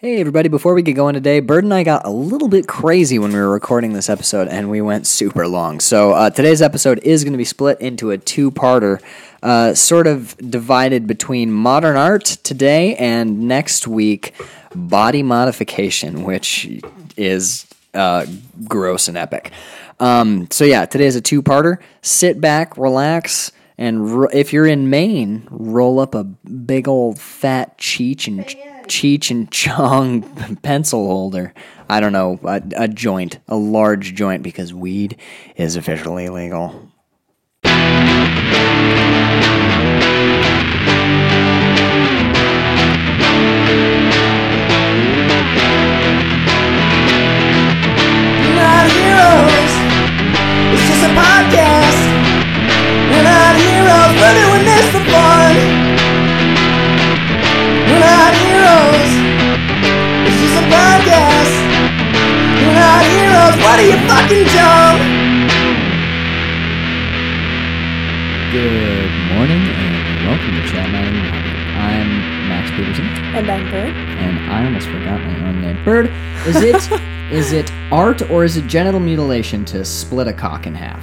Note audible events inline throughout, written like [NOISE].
Hey, everybody, before we get going today, Bird and I got a little bit crazy when we were recording this episode and we went super long. So, uh, today's episode is going to be split into a two parter, uh, sort of divided between modern art today and next week, body modification, which is uh, gross and epic. Um, so, yeah, today is a two parter. Sit back, relax. And ro- if you're in Maine, roll up a big old fat Cheech and Cheech and Chong [LAUGHS] pencil holder. I don't know, a, a joint, a large joint, because weed is officially legal. Heroes. It's just a podcast. We're not heroes. We're doing this for fun. We're not heroes. It's just a podcast. We're not heroes. What are you fucking dumb? Good morning and welcome to Chat Night and I'm Max Peterson, And I'm Bird. and I almost forgot my own name. Bird, is it [LAUGHS] is it art or is it genital mutilation to split a cock in half?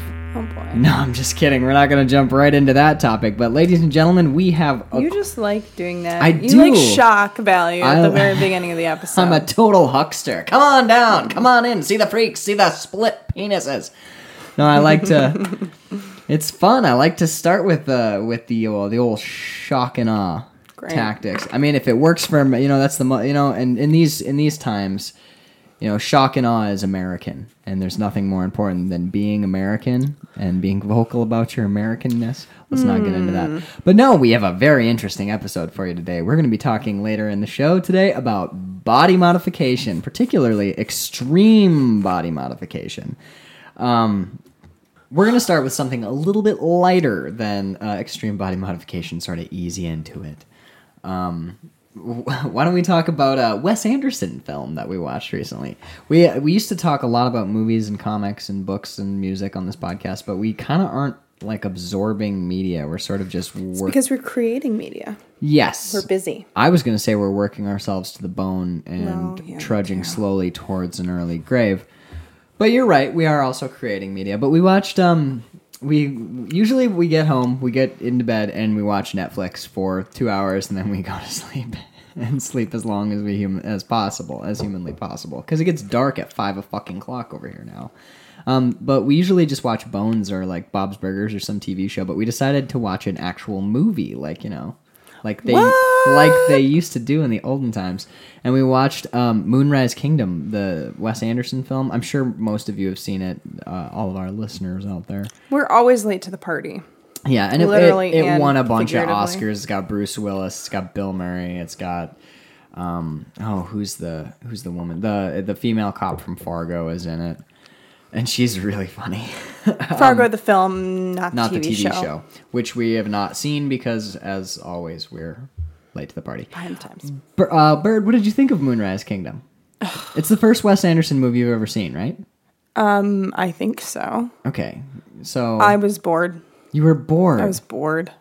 [LAUGHS] No, I'm just kidding. We're not going to jump right into that topic. But, ladies and gentlemen, we have a You just like doing that. I you do. like shock value at I- the very [LAUGHS] beginning of the episode. I'm a total huckster. Come on down. Come on in. See the freaks. See the split penises. No, I like to. [LAUGHS] it's fun. I like to start with the with the uh, the old shock and awe Great. tactics. I mean, if it works for you know that's the mo- you know, and in these in these times, you know, shock and awe is American, and there's nothing more important than being American and being vocal about your Americanness. Let's not get into that. But no, we have a very interesting episode for you today. We're going to be talking later in the show today about body modification, particularly extreme body modification. Um, we're going to start with something a little bit lighter than uh, extreme body modification, sort of easy into it. Um, [LAUGHS] why don't we talk about a Wes Anderson film that we watched recently? We we used to talk a lot about movies and comics and books and music on this podcast, but we kind of aren't like absorbing media. We're sort of just work. because we're creating media. yes, We're busy. I was going to say we're working ourselves to the bone and Well, yeah, trudging slowly towards an early grave. But you're right, we are also creating media. But we watched um we usually we get home, we get into bed and we watch Netflix for 2 hours and then we [LAUGHS] go to sleep [LAUGHS] and sleep as long as we hum- as possible, as humanly possible cuz it gets dark at 5 a fucking clock over here now. Um, but we usually just watch Bones or like Bob's Burgers or some TV show. But we decided to watch an actual movie, like you know, like they like they used to do in the olden times. And we watched um, Moonrise Kingdom, the Wes Anderson film. I'm sure most of you have seen it. Uh, all of our listeners out there. We're always late to the party. Yeah, and it, Literally it, it and won a bunch of. Oscars. It's got Bruce Willis. It's got Bill Murray. It's got um oh who's the who's the woman the the female cop from Fargo is in it, and she's really funny. [LAUGHS] Fargo the film, not, not the TV, the TV show. show. which we have not seen because, as always, we're late to the party. Behind the times. Bir- uh, Bird, what did you think of Moonrise Kingdom? [SIGHS] it's the first Wes Anderson movie you've ever seen, right? Um, I think so. Okay, so I was bored. you were bored. I was bored.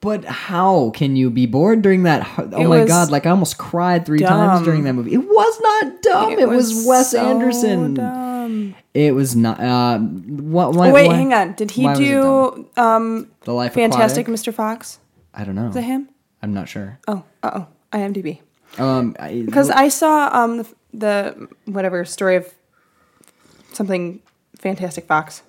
But how can you be bored during that? Oh It my god! Like I almost cried three times during that movie. It was not dumb. It, was, Wes so Anderson. dumb. It was not. Uh, what? what Oh, wait, why- hang on. Did he why do um the Life Fantastic Aquatic? Mr. Fox? I don't know. Is it him? I'm not sure. Oh, uh oh. IMDb. Um, I- Because I saw um the, the whatever story of something Fantastic Fox.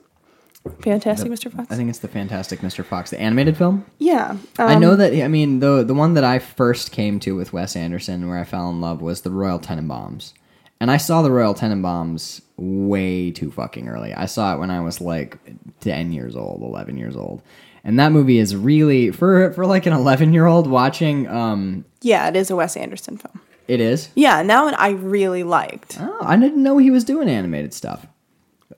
Fantastic Mr. Fox. I think it's the Fantastic Mr. Fox, the animated film. yeah. I um, know that. I mean, the the one that I first came to with Wes Anderson, where I fell in love, was the Royal Tenenbaums, and I saw the Royal Tenenbaums way too fucking early. I saw it when I was like ten years old, eleven years old, and that movie is really for for like an eleven year old watching. Um, Yeah, it is a Wes Anderson film. it is. Yeah, and that one I really liked. Oh, I didn't know he was doing animated stuff.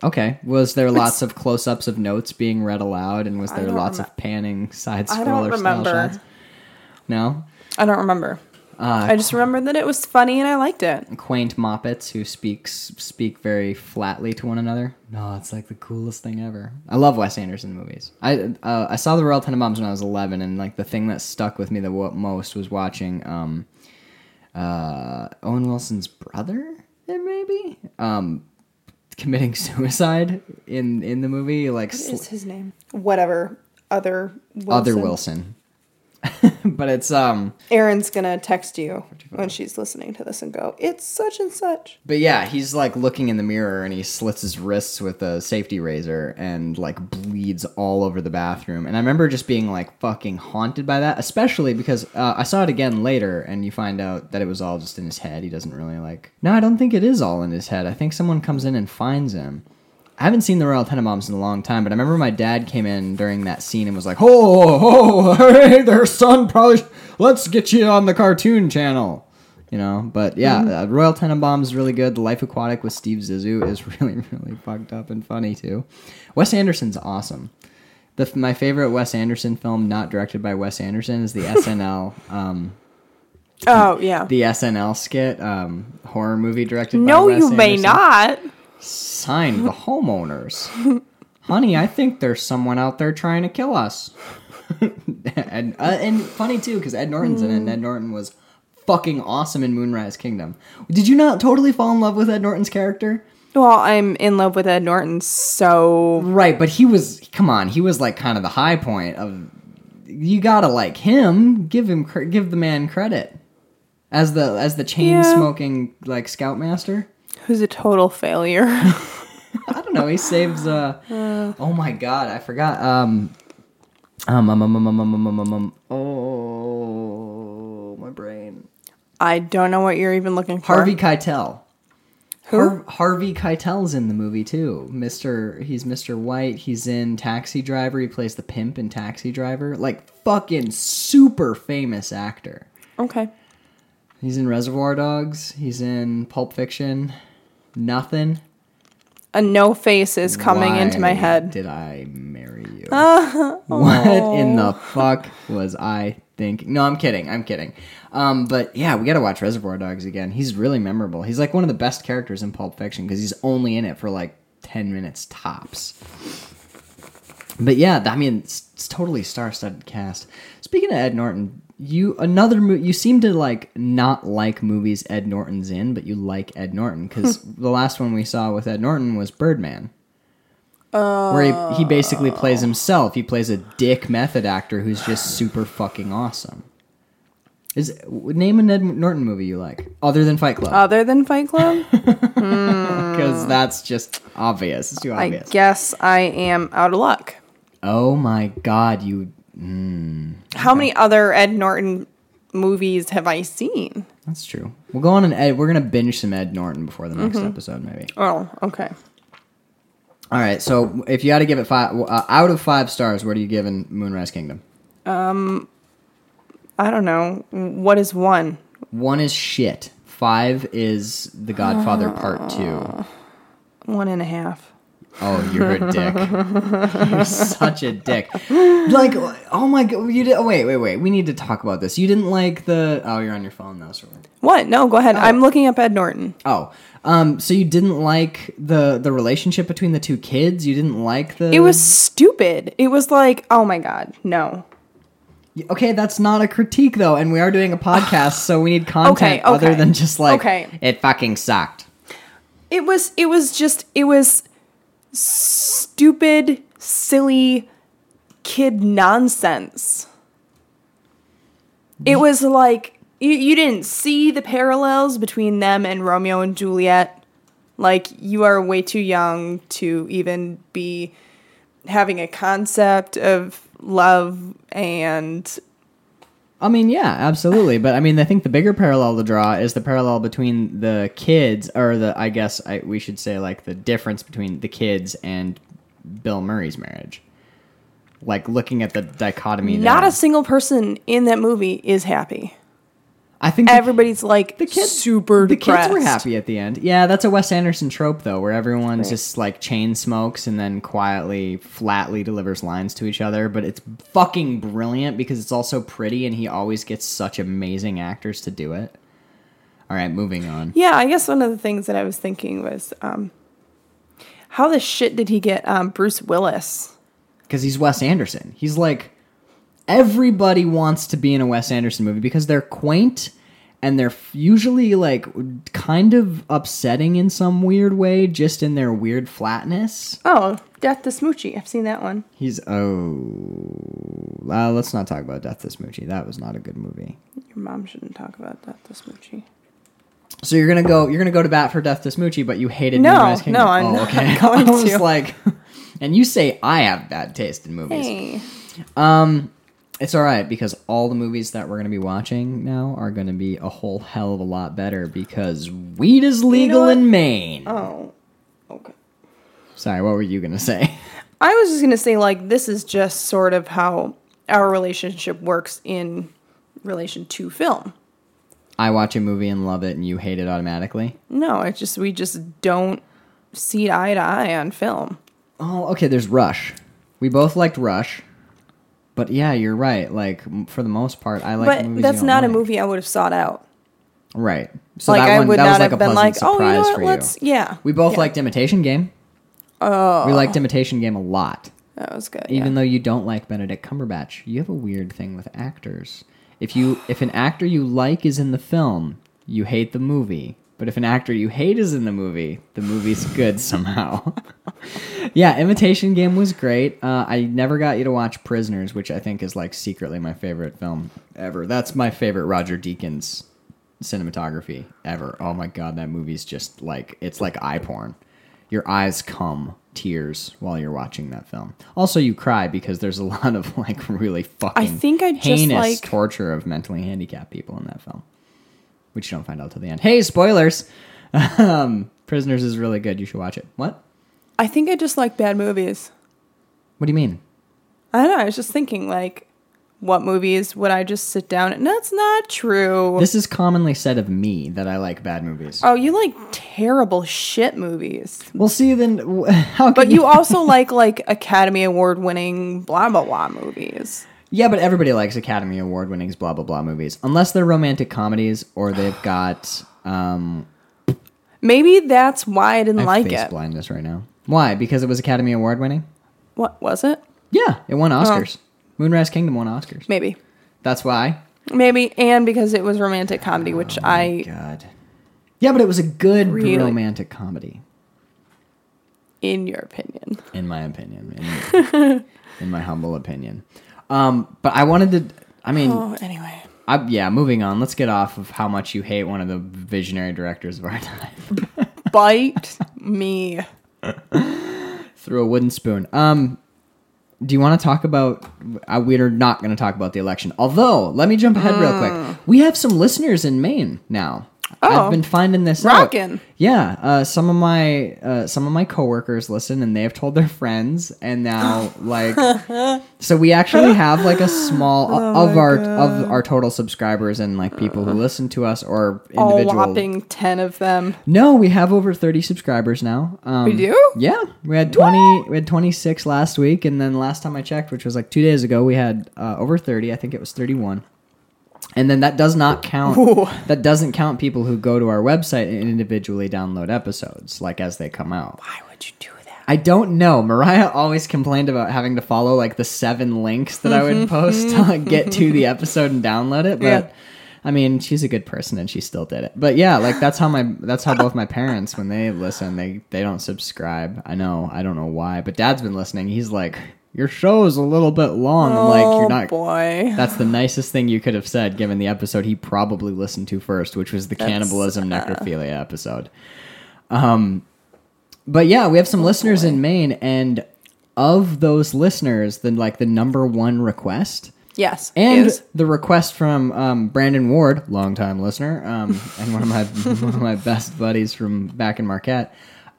Okay, was there lots of close ups of notes being read aloud, and was there lots remem- of panning side I don't scroller style remember. shots? No. I don't remember. Uh, I just remember that it was funny and I liked it. quaint moppets who speaks speak very flatly to one another. No, it's like the coolest thing ever. I love Wes Anderson movies. I uh, I saw the Royal Tenenbaums when I was eleven, and like the thing that stuck with me the most was watching um, uh, Owen Wilson's brother, it maybe, um, committing [LAUGHS] suicide in in the movie, like What is his name? Whatever. Other Wilson. other Wilson. [LAUGHS] but it's um Erin's gonna text you when she's listening to this and go, "It's such and such." But yeah, he's like looking in the mirror and he slits his wrists with a safety razor and like bleeds all over the bathroom. And I remember just being like fucking haunted by that, especially because uh, I saw it again later and you find out that it was all just in his head. He doesn't really like. No, I don't think it is all in his head. I think someone comes in and finds him. I haven't seen the Royal Tenenbaums in a long time, but I remember my dad came in during that scene and was like, "Oh, oh, hey there, son, probably let's get you on the cartoon channel." You know, but yeah, uh, Royal Tenenbaums is really good. The Life Aquatic with Steve Zissou is [LAUGHS] really, really fucked up and funny too. Wes Anderson's awesome. The, my favorite Wes Anderson film, not directed by Wes Anderson, is the [LAUGHS] SNL, um, Oh yeah. the SNL skit um, horror movie directed. by no, you may not. Sign the homeowners. Honey, I think there's someone out there trying to kill us. [LAUGHS] and uh, and funny too because Ed Norton's in it. and Ed Norton was fucking awesome in Moonrise Kingdom. Did you not totally fall in love with Ed Norton's character? Well, I'm in love with Ed Norton, so Right, but he was come on, he was like kind of the high point of you got to like him, give him give the man credit. As the as the chain Yeah. smoking like scoutmaster. Who's a total failure. I don't know. He saves. Uh, oh my god, I forgot. Um, um, um, um, um, um, um, um, um, um, oh, my brain. I don't know what you're even looking for. Harvey Keitel. Who? Har- Harvey Keitel's in the movie too. Mister, he's Mister White. He's in Taxi Driver. He plays the pimp in Taxi Driver. Like fucking super famous actor. Okay. He's in Reservoir Dogs. He's in Pulp Fiction. Nothing. A no face is coming into my head. Did I marry you? [LAUGHS] what in the fuck was I thinking? No, I'm kidding. I'm kidding. Um, but yeah, we gotta watch Reservoir Dogs again. He's really memorable. He's like one of the best characters in Pulp Fiction because he's only in it for like ten minutes tops. But yeah, I mean, it's, it's totally star-studded cast. Speaking of Ed Norton, you another mo- you seem to like not like movies Ed Norton's in, but you like Ed Norton because hmm. the last one we saw with Ed Norton was Birdman where he, he basically plays oh. himself. He plays a dick method actor who's just super fucking awesome. Is name an Ed Norton movie you like other than Fight Club Other than Fight Club, [LAUGHS] hmm. because that's just obvious. It's too I obvious. guess I am out of luck. oh my god, you. How many other Ed Norton movies have I seen? That's true. We'll go on and Ed. We're gonna binge some Ed Norton before the next episode, maybe. Oh, okay. All right. So if you had to give it five uh, out of five stars, what are you giving Moonrise Kingdom? Um, I don't know. What is one? One is shit. Five is The Godfather Part Two. One and a half. Oh, you're a dick. [LAUGHS] you're such a dick. Like, oh my god, you did. Oh, wait, wait, wait. We need to talk about this. You didn't like the. Oh, you're on your phone sort of. What? No, go ahead. I'm looking up Ed Norton. Oh, um, so you didn't like the the relationship between the two kids. You didn't like the. It was stupid. It was like, oh my god, no. okay. That's not a critique though, and we are doing a [SIGHS] podcast, so we need content Okay, other than just like Okay. it fucking sucked. It was it was just it was stupid, silly kid nonsense. It was like you, you didn't see the parallels between them and Romeo and Juliet. Like you are way too young to even be having a concept of love and I mean, yeah, absolutely. But I mean, I think the bigger parallel to draw is the parallel between the kids, or the I guess I, we should say like the difference between the kids and Bill Murray's marriage. Like looking at the dichotomy. not there. a single person in that movie is happy. I think the- Everybody's like the kids super The depressed. kids were happy at the end. Yeah, that's a Wes Anderson trope though, where everyone's just like chain smokes and then quietly, flatly delivers lines to each other. But it's fucking brilliant because it's also pretty, and he always gets such amazing actors to do it. All right, moving on. Yeah, I guess one of the things that I was thinking was, um, how the shit did he get um, Bruce Willis? because he's Wes Anderson. He's like everybody wants to be in a Wes Anderson movie because they're quaint and they're usually like kind of upsetting in some weird way, just in their weird flatness. Oh, Death to Smoochy. I've seen that one. He's oh, uh, let's not talk about Death to Smoochy. That was not a good movie. Your mom shouldn't talk about Death to Smoochy. So you're gonna go, you're gonna go to bat for Death to Smoochy, but you hated No, Moonrise Kingdom. no, I'm oh, not okay. [LAUGHS] going [LAUGHS] I was to. like, [LAUGHS] and you say I have bad taste in movies. Hey. Um, it's all right because all the movies that we're gonna be watching now are gonna be a whole hell of a lot better because weed is legal what? in Maine. Oh. Okay. Sorry, what were you gonna say? [LAUGHS] I was just gonna say, like, this is just sort of how our relationship works in relation to film. I watch a movie and love it, and you hate it automatically. No, it's just we just don't see eye to eye on film. Oh, okay. There's Rush. We both liked Rush, but yeah, you're right. Like for the most part, I like. but movies that's you not a movie I would have sought out. Right. So like that I one, would that not was like have been like, oh, you know what? for Let's yeah. We both yeah. liked Imitation Game. Oh, We liked Imitation Game a lot. that was good. Even yeah. though you don't like Benedict Cumberbatch, you have a weird thing with actors. If you if an actor you like is in the film, you hate the movie. But if an actor you hate is in the movie, the movie's good [LAUGHS] somehow. [LAUGHS] yeah, Imitation Game was great. Uh, I never got you to watch Prisoners, which I think is like secretly my favorite film ever. That's my favorite Roger Deakins cinematography ever. Oh my god, that movie's just like it's like eye porn. Your eyes come tears while you're watching that film. Also, you cry because there's a lot of like really fucking I think I just heinous like- torture of mentally handicapped people in that film, which you don't find out till the end. Hey, spoilers! [LAUGHS] um, Prisoners is really good. You should watch it. What? I think I just like bad movies. What do you mean? I don't know. I was just thinking, like, what movies would I just sit down and that's not true. This is commonly said of me that I like bad movies. oh, you like terrible shit movies. Well, see, then [LAUGHS] how? Can But you also like like Academy Award winning blah blah blah movies. Yeah, but everybody likes Academy Award winnings, blah blah blah movies, unless they're romantic comedies or they've [SIGHS] got. Um, Maybe that's why I didn't I have like face it. blindness right now. Why? Because it was Academy Award winning. What was it? Yeah, it won Oscars. Moonrise Kingdom won Oscars. Maybe. That's why. Maybe and because it was romantic comedy, which I God. Yeah, but it was a good Really? romantic comedy, in your opinion. in my opinion, in, in [LAUGHS] my humble opinion. Um, but I wanted to. I mean, Oh, anyway. I, yeah. Moving on. Let's get off of how much you hate one of the visionary directors of our [LAUGHS] time. Bite me. through a wooden spoon. Um, do you want to talk about? Uh, we're not going to talk about the election. Although, let me jump ahead real quick. We have some listeners in Maine now. Oh. I've been finding this Rockin'. out. Yeah, uh, some of my uh, some of my coworkers listen, and they have told their friends, and now [LAUGHS] like, so we actually have like a small [LAUGHS] Oh of our of our total subscribers and like people who listen to us or A individual whopping ten of them. no, we have over 30 subscribers now. Um, We do? Yeah, we had 20. We had 26 last week, and then last time I checked, which was like two days ago, we had uh, over 30. I think it was 31. And then that does not count. Ooh. That doesn't count people who go to our website and individually download episodes, like as they come out. Why would you do that? I don't know. Mariah always complained about having to follow like the seven links that I would post mm-hmm. [LAUGHS] to like, get to the episode and download it. But Yeah. I mean, she's a good person and she still did it. But yeah, like that's how my that's how both my parents when they listen, they they don't subscribe. I know. I don't know why, but dad's been listening. He's like, "Your show is a little bit long." I'm like, oh "You're not boy. that's the nicest thing you could have said given the episode he probably listened to first, which was the cannibalism necrophilia episode. Um but yeah, we have some listeners in Maine and of those listeners, then like the number one request yes. and the request from um, Brandon Ward, longtime listener, um, and one of my [LAUGHS] one of my best buddies from back in Marquette.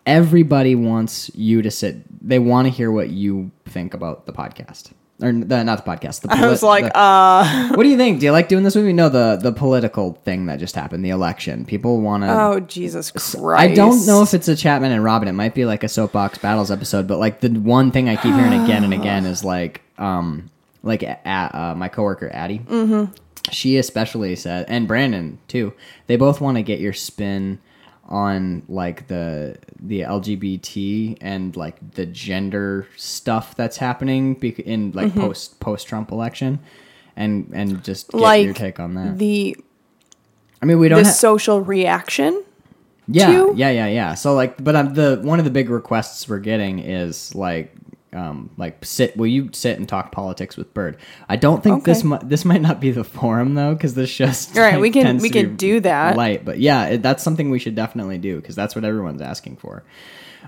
Everybody wants you to sit. They want to hear what you think about the podcast, or the, not the podcast. The [LAUGHS] I was like, the- uh [LAUGHS] what do you think? Do you like doing this with me? No, the the political thing that just happened, the election. People want to. Oh Jesus Christ. I don't know if it's a Chapman and Robin. It might be like a soapbox battles episode, but like the one thing I keep hearing again and again is like, um, like a uh, my coworker Addie. Mm-hmm. She especially said, and Brandon too. They both want to get your spin on like the the LGBT and like the gender stuff that's happening in like post post Trump election, and and just get like your take on that. the I mean, we don't. this ha- social reaction. yeah, to? yeah, yeah, yeah. So like, but um, the one of the big requests we're getting is like, um, like sit. Will you sit and talk politics with Bird? I don't think this Okay. mi- this might not be the forum though, because this just All right, like, we can- we can do that. light. But yeah, it, that's something we should definitely do because that's what everyone's asking for.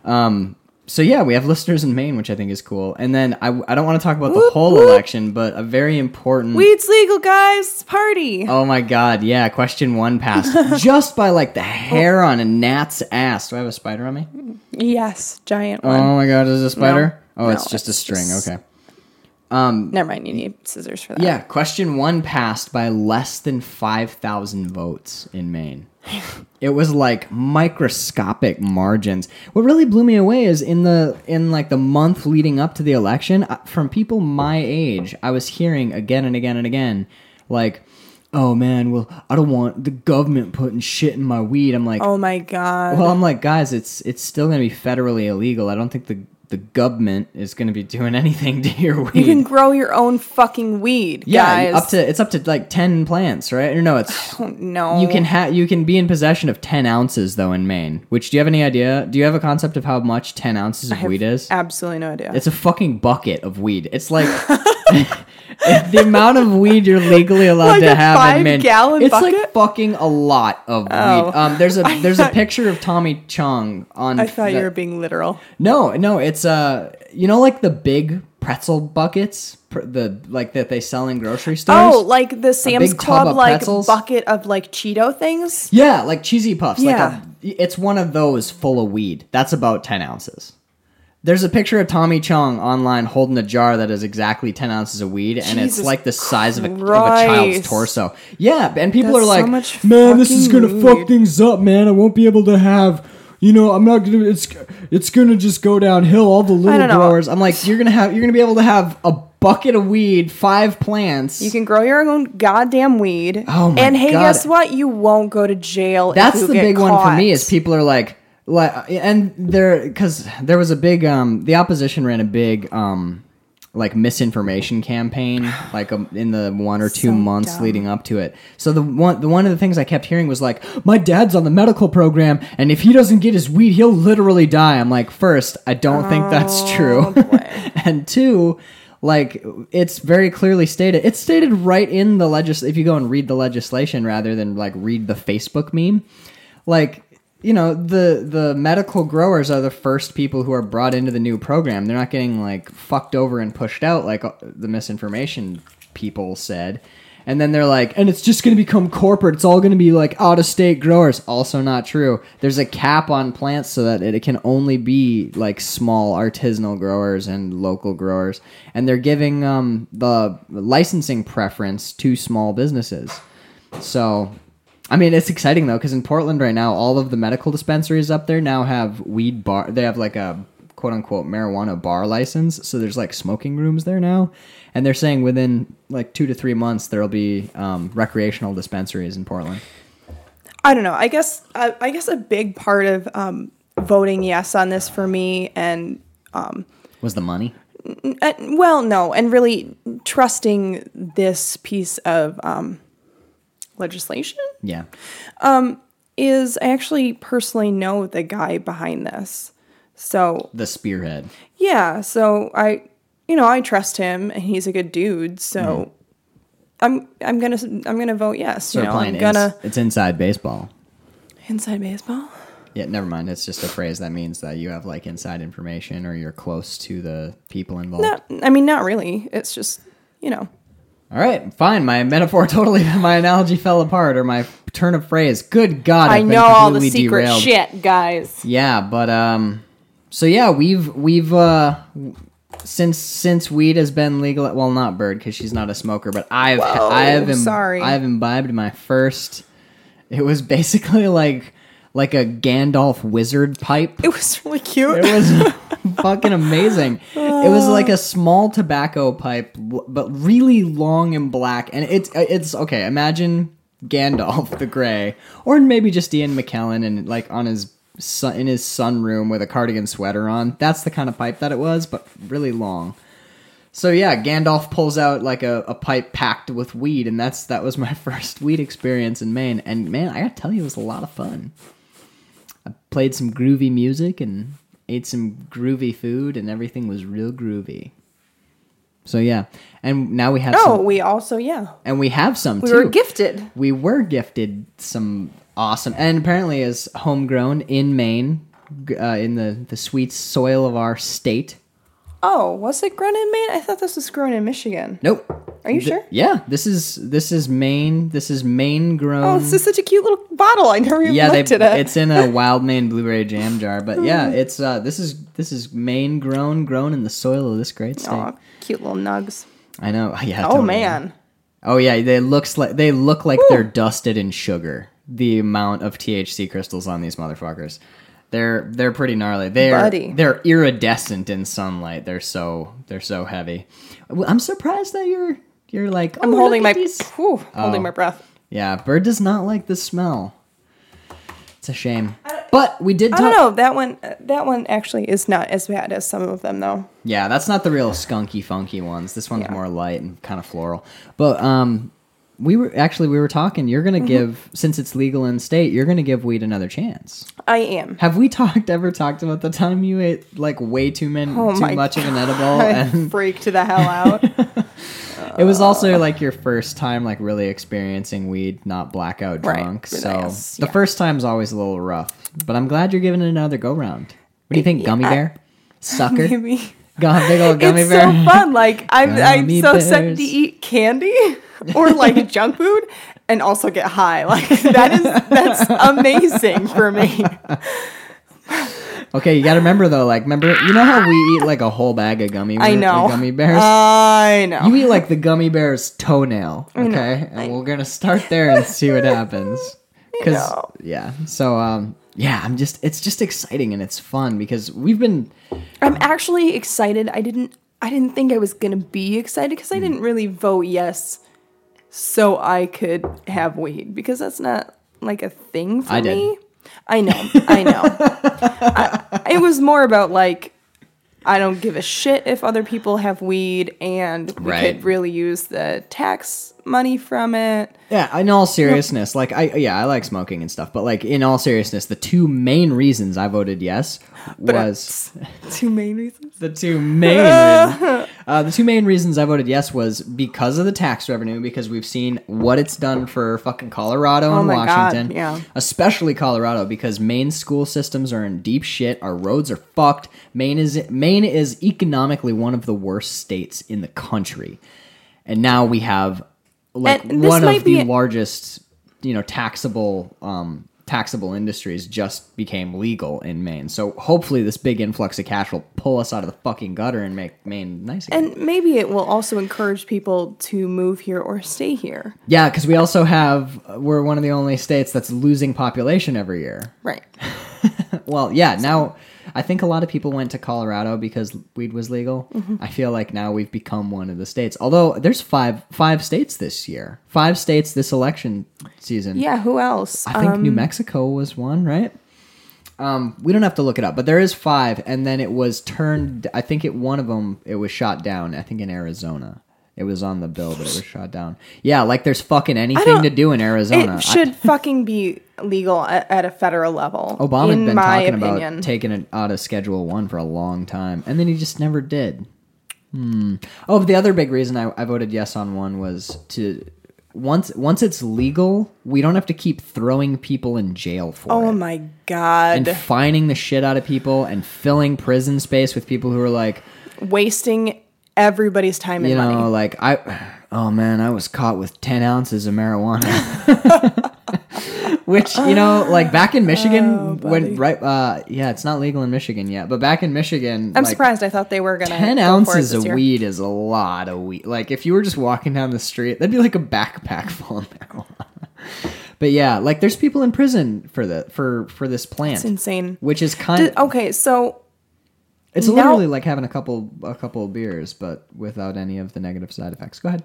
Um. So yeah, we have listeners in Maine, which I think is cool. And then I, I don't want to talk about the whole whoop. election, but a very important. Weed's legal, guys. Party. Oh my god, yeah, question one passed [LAUGHS] just by like the hair on a gnat's ass. Do I have a spider on me? Yes, giant one. Oh my god, is it a spider? Oh, No, it's just a string. just- Okay. Never mind. You need scissors for that. Yeah, question one passed by less than 5,000 votes in Maine. [LAUGHS] it was like microscopic margins. What really blew me away is in the in like the month leading up to the election, uh, from people my age, I was hearing again and again and again like Oh man, well, I don't want the government putting shit in my weed. I'm like, Oh my god. well, I'm like, guys, it's it's still gonna be federally illegal. I don't think the the government is gonna be doing [LAUGHS] anything to your weed. you can grow your own fucking weed, Yeah, guys. up to it's up to like ten plants, right? Or no, it's [SIGHS] no. you can have you can be in possession of ten ounces though in Maine. Which do you have any idea? Do you have a concept of how much ten ounces of I have weed is? Absolutely no idea. It's a fucking bucket of weed. It's like [LAUGHS] [LAUGHS] the amount of weed you're legally allowed Like to have in Maine. five-gallon It's like fucking a lot of Oh. weed. Um, there's a [LAUGHS] there's a picture of Tommy Chong on. I thought the- you were being literal. no, no, it's uh, you know, like the big pretzel buckets, pr- the like that they sell in grocery stores. Oh, like the Sam's Club like pretzels? bucket of like Cheeto things. yeah, like cheesy puffs. Yeah. Like a, it's one of those full of weed. That's about ten ounces. There's a picture of Tommy Chong online holding a jar that is exactly ten ounces of weed, and it's like the size of a, of a child's torso. Yeah, and people That's are so like, much "Man, this is gonna fuck things up, man. I won't be able to have." You know, I'm not gonna. It's it's gonna just go downhill. All the little growers. I'm like, you're gonna have. You're gonna be able to have a bucket of weed, five plants. You can grow your own goddamn weed. Oh my And hey, God. guess what? You won't go to jail. That's if you the big one for me. Is people are like, like, and there because there was a big um, the opposition ran a big um, like misinformation campaign [SIGHS] like um, in the one or two So months dumb. leading up to it. So the one the one of the things I kept hearing was like, my dad's on the medical program, and if he doesn't get his weed, he'll literally die. I'm like, first, I don't think that's true, Oh, [LAUGHS] and two. Like it's very clearly stated. It's stated right in the legis. If you go and read the legislation rather than like read the Facebook meme, like you know the the medical growers are the first people who are brought into the new program. They're not getting like fucked over and pushed out like uh, the misinformation people said. And then they're like and it's just going to become corporate. It's all going to be like out of state growers. Also not true. There's a cap on plants so that it can only be like small artisanal growers and local growers. And they're giving um, the licensing preference to small businesses. So I mean, it's exciting though because in Portland right now, all of the medical dispensaries up there now have weed bar. They have like a quote unquote marijuana bar license, so there's like smoking rooms there now, and they're saying within like two to three months there'll be um, recreational dispensaries in Portland. I don't know. I guess I, I guess a big part of um, voting yes on this for me, and um, Was the money? uh, well, no, and really trusting this piece of um, legislation Yeah. Um, is I actually personally know the guy behind this. So The spearhead. yeah, so I, you know, I trust him, and he's a good dude. So I'm I'm gonna I'm gonna vote yes. You know, I'm gonna ins- it's inside baseball. inside baseball. Yeah, never mind. It's just a phrase that means that you have like inside information or you're close to the people involved. No, I mean, not really. It's just you know. All right, fine. My metaphor [LAUGHS] totally, my analogy fell apart, or my turn of phrase. Good God, I I've been know all the secret derailed. shit, guys. Yeah, but um, so yeah, we've we've uh, since since weed has been legal. Well, not Bird because she's not a smoker, but I've Whoa, I have im- sorry. I've imbibed my first. It was basically like like a Gandalf wizard pipe. It was really cute. It was [LAUGHS] fucking amazing. It was like a small tobacco pipe, but really long and black. And it's uh, it's okay. Imagine Gandalf the Grey, or maybe just Ian McKellen, and like on his sun, in his sunroom with a cardigan sweater on. That's the kind of pipe that it was, but really long. So yeah, Gandalf pulls out like a, a pipe packed with weed, and that's that was my [LAUGHS] first weed experience in Maine. And man, I gotta tell you, it was a lot of fun. I played some groovy music and ate some groovy food, and everything was real groovy. So yeah, and now we have No, some, we also yeah. and we have some We too. were gifted. we were gifted some awesome, and apparently is homegrown in Maine, uh, in the the sweet soil of our state. Oh, was it grown in Maine? I thought this was grown in Michigan. Nope. Are you Th- sure? Yeah, this is this is Maine. This is Maine grown. Oh, this is such a cute little bottle. I never even yeah, they, at it. it's in a [LAUGHS] wild Maine blueberry jam jar. But yeah, it's uh, this is this is Maine grown, grown in the soil of this great state. Aw, cute little nugs. I know. [LAUGHS] Yeah. Oh totally. man. Oh yeah, they looks like they look like they're dusted in sugar. The amount of THC crystals on these motherfuckers. They're they're pretty gnarly. They're Buddy. they're iridescent in sunlight. They're so they're so heavy. I'm surprised that you're you're like I'm "Oh, holding my these." whew, holding Oh. my breath. Yeah, Bird does not like the smell. It's a shame. But we did I don't know. That one uh, that one actually is not as bad as some of them though. Yeah, that's not the real skunky funky ones. This one's Yeah. more light and kind of floral. But um we were actually we were talking you're Mm-hmm. going to give since it's legal in state, you're going to give weed another chance. I am. Have we [LAUGHS] talked ever talked about the time you ate like way too many Oh too much of an [LAUGHS] edible I and [LAUGHS] freaked the hell out. it was also like your first time like really experiencing weed, not blackout Right. drunk. So Yes, the yeah. first time's always a little rough. But I'm glad you're giving it another go round. What do you think, gummy bear? Sucker? Maybe. Big old gummy it's bear. so fun. Like I'm, I'm so bears. to eat candy or [LAUGHS] like junk food and also get high. Like that is that's amazing for me. [LAUGHS] Okay, you gotta remember though, like remember you know how we eat like a whole bag of gummy I know. gummy bears? I know. you eat like the gummy bear's toenail, okay? And we're gonna start there and see what happens. [LAUGHS] Cause yeah. So um yeah, I'm just it's just exciting and it's fun because we've been I'm actually excited. I didn't I didn't think I was gonna be excited because I Hmm. didn't really vote yes so I could have weed because that's not like a thing for I did. me. I know, I know. [LAUGHS] I, it was more about like I don't give a shit if other people have weed and we Right. could really use the tax money from it. Yeah, in all seriousness, like I yeah, I like smoking and stuff, but like in all seriousness, the two main reasons I voted yes But uh, was [LAUGHS] two main reasons. the two main reasons. [LAUGHS] Uh, the two main reasons I voted yes was because of the tax revenue, because we've seen what it's done for fucking Colorado and Oh my God, Washington, yeah. especially Colorado, because Maine school systems are in deep shit. Our roads are fucked. Maine is Maine is economically one of the worst states in the country, and now we have like one of the largest, you know, taxable um, taxable industries just became legal in Maine. So hopefully, this big influx of cash will pull us out of the fucking gutter and make Maine nice again. And maybe it will also encourage people to move here or stay here. yeah, because we also have we're one of the only states that's losing population every year. Right. [LAUGHS] Well, yeah, now I think a lot of people went to Colorado because weed was legal. Mm-hmm. I feel like now we've become one of the states. Although there's five five states this year, five states this election season. Yeah, who else? I think Um, New Mexico was one, right? Um, we don't have to look it up, but there is five, and then it was turned. I think it one of them it was shot down. I think in Arizona, it was on the bill, but it was shot down. Yeah, like there's fucking anything to do in Arizona. It should [LAUGHS] fucking be legal at, at a federal level. Obama had been talking opinion. about taking it out of Schedule One for a long time, and then he just never did. Hmm. Oh, the other big reason I, I voted yes on one was to once once it's legal, we don't have to keep throwing people in jail for it. oh it. my god, and fining the shit out of people and filling prison space with people who are like, wasting everybody's time and you know, money. like I, oh man, I was caught with ten ounces of marijuana. [LAUGHS] Which you know, like back in Michigan, Oh, when right, uh, yeah, it's not legal in Michigan yet, but back in Michigan, I'm like, surprised. I thought they were gonna Ten ounces of year. weed is a lot of weed. Like if you were just walking down the street, that'd be like a backpack [LAUGHS] full of marijuana. But yeah, like there's people in prison for the for for this plant, It's insane. which is kind. Did- okay, so It's Now- literally like having a couple a couple of beers, but without any of the negative side effects. Go ahead.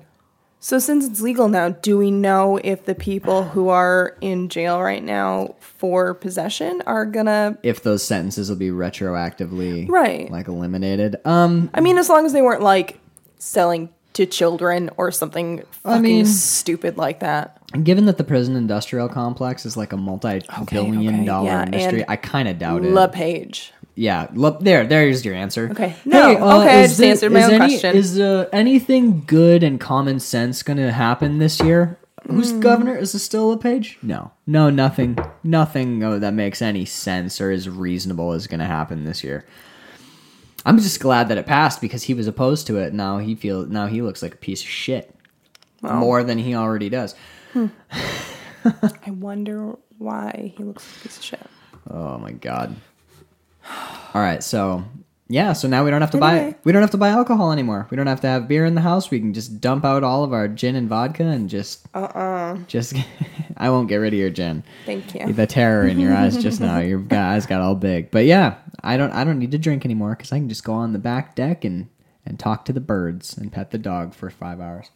so since it's legal now, do we know if the people who are in jail right now for possession are gonna? If those sentences will be retroactively Right. like eliminated. Um I mean, as long as they weren't like selling to children or something fucking I mean- stupid like that. Given that the prison industrial complex is like a multi-billion okay, dollar yeah, industry, I kind of doubt it. LePage. Yeah, look there. There's your answer. Okay. No, okay, I just the- answered my is own any- question. Is uh, anything good and common sense going to happen this year? Who's Hmm. governor? Is it still LePage? No, no, nothing, nothing uh, that makes any sense or is reasonable is going to happen this year. I'm just glad that it passed because he was opposed to it. Now he feel now he looks like a piece of shit more than he already does. [LAUGHS] I wonder why he looks like a piece of shit. Oh my god. All right, so yeah, so now we don't have to buy we don't have to buy alcohol anymore. We don't have to have beer in the house. We can just dump out all of our gin and vodka and just uh-uh. Just [LAUGHS] I won't get rid of your gin. Thank you. The terror in your eyes just now. Your eyes got all big. But yeah, I don't I don't need to drink anymore cuz I can just go on the back deck and and talk to the birds and pet the dog for 5 hours.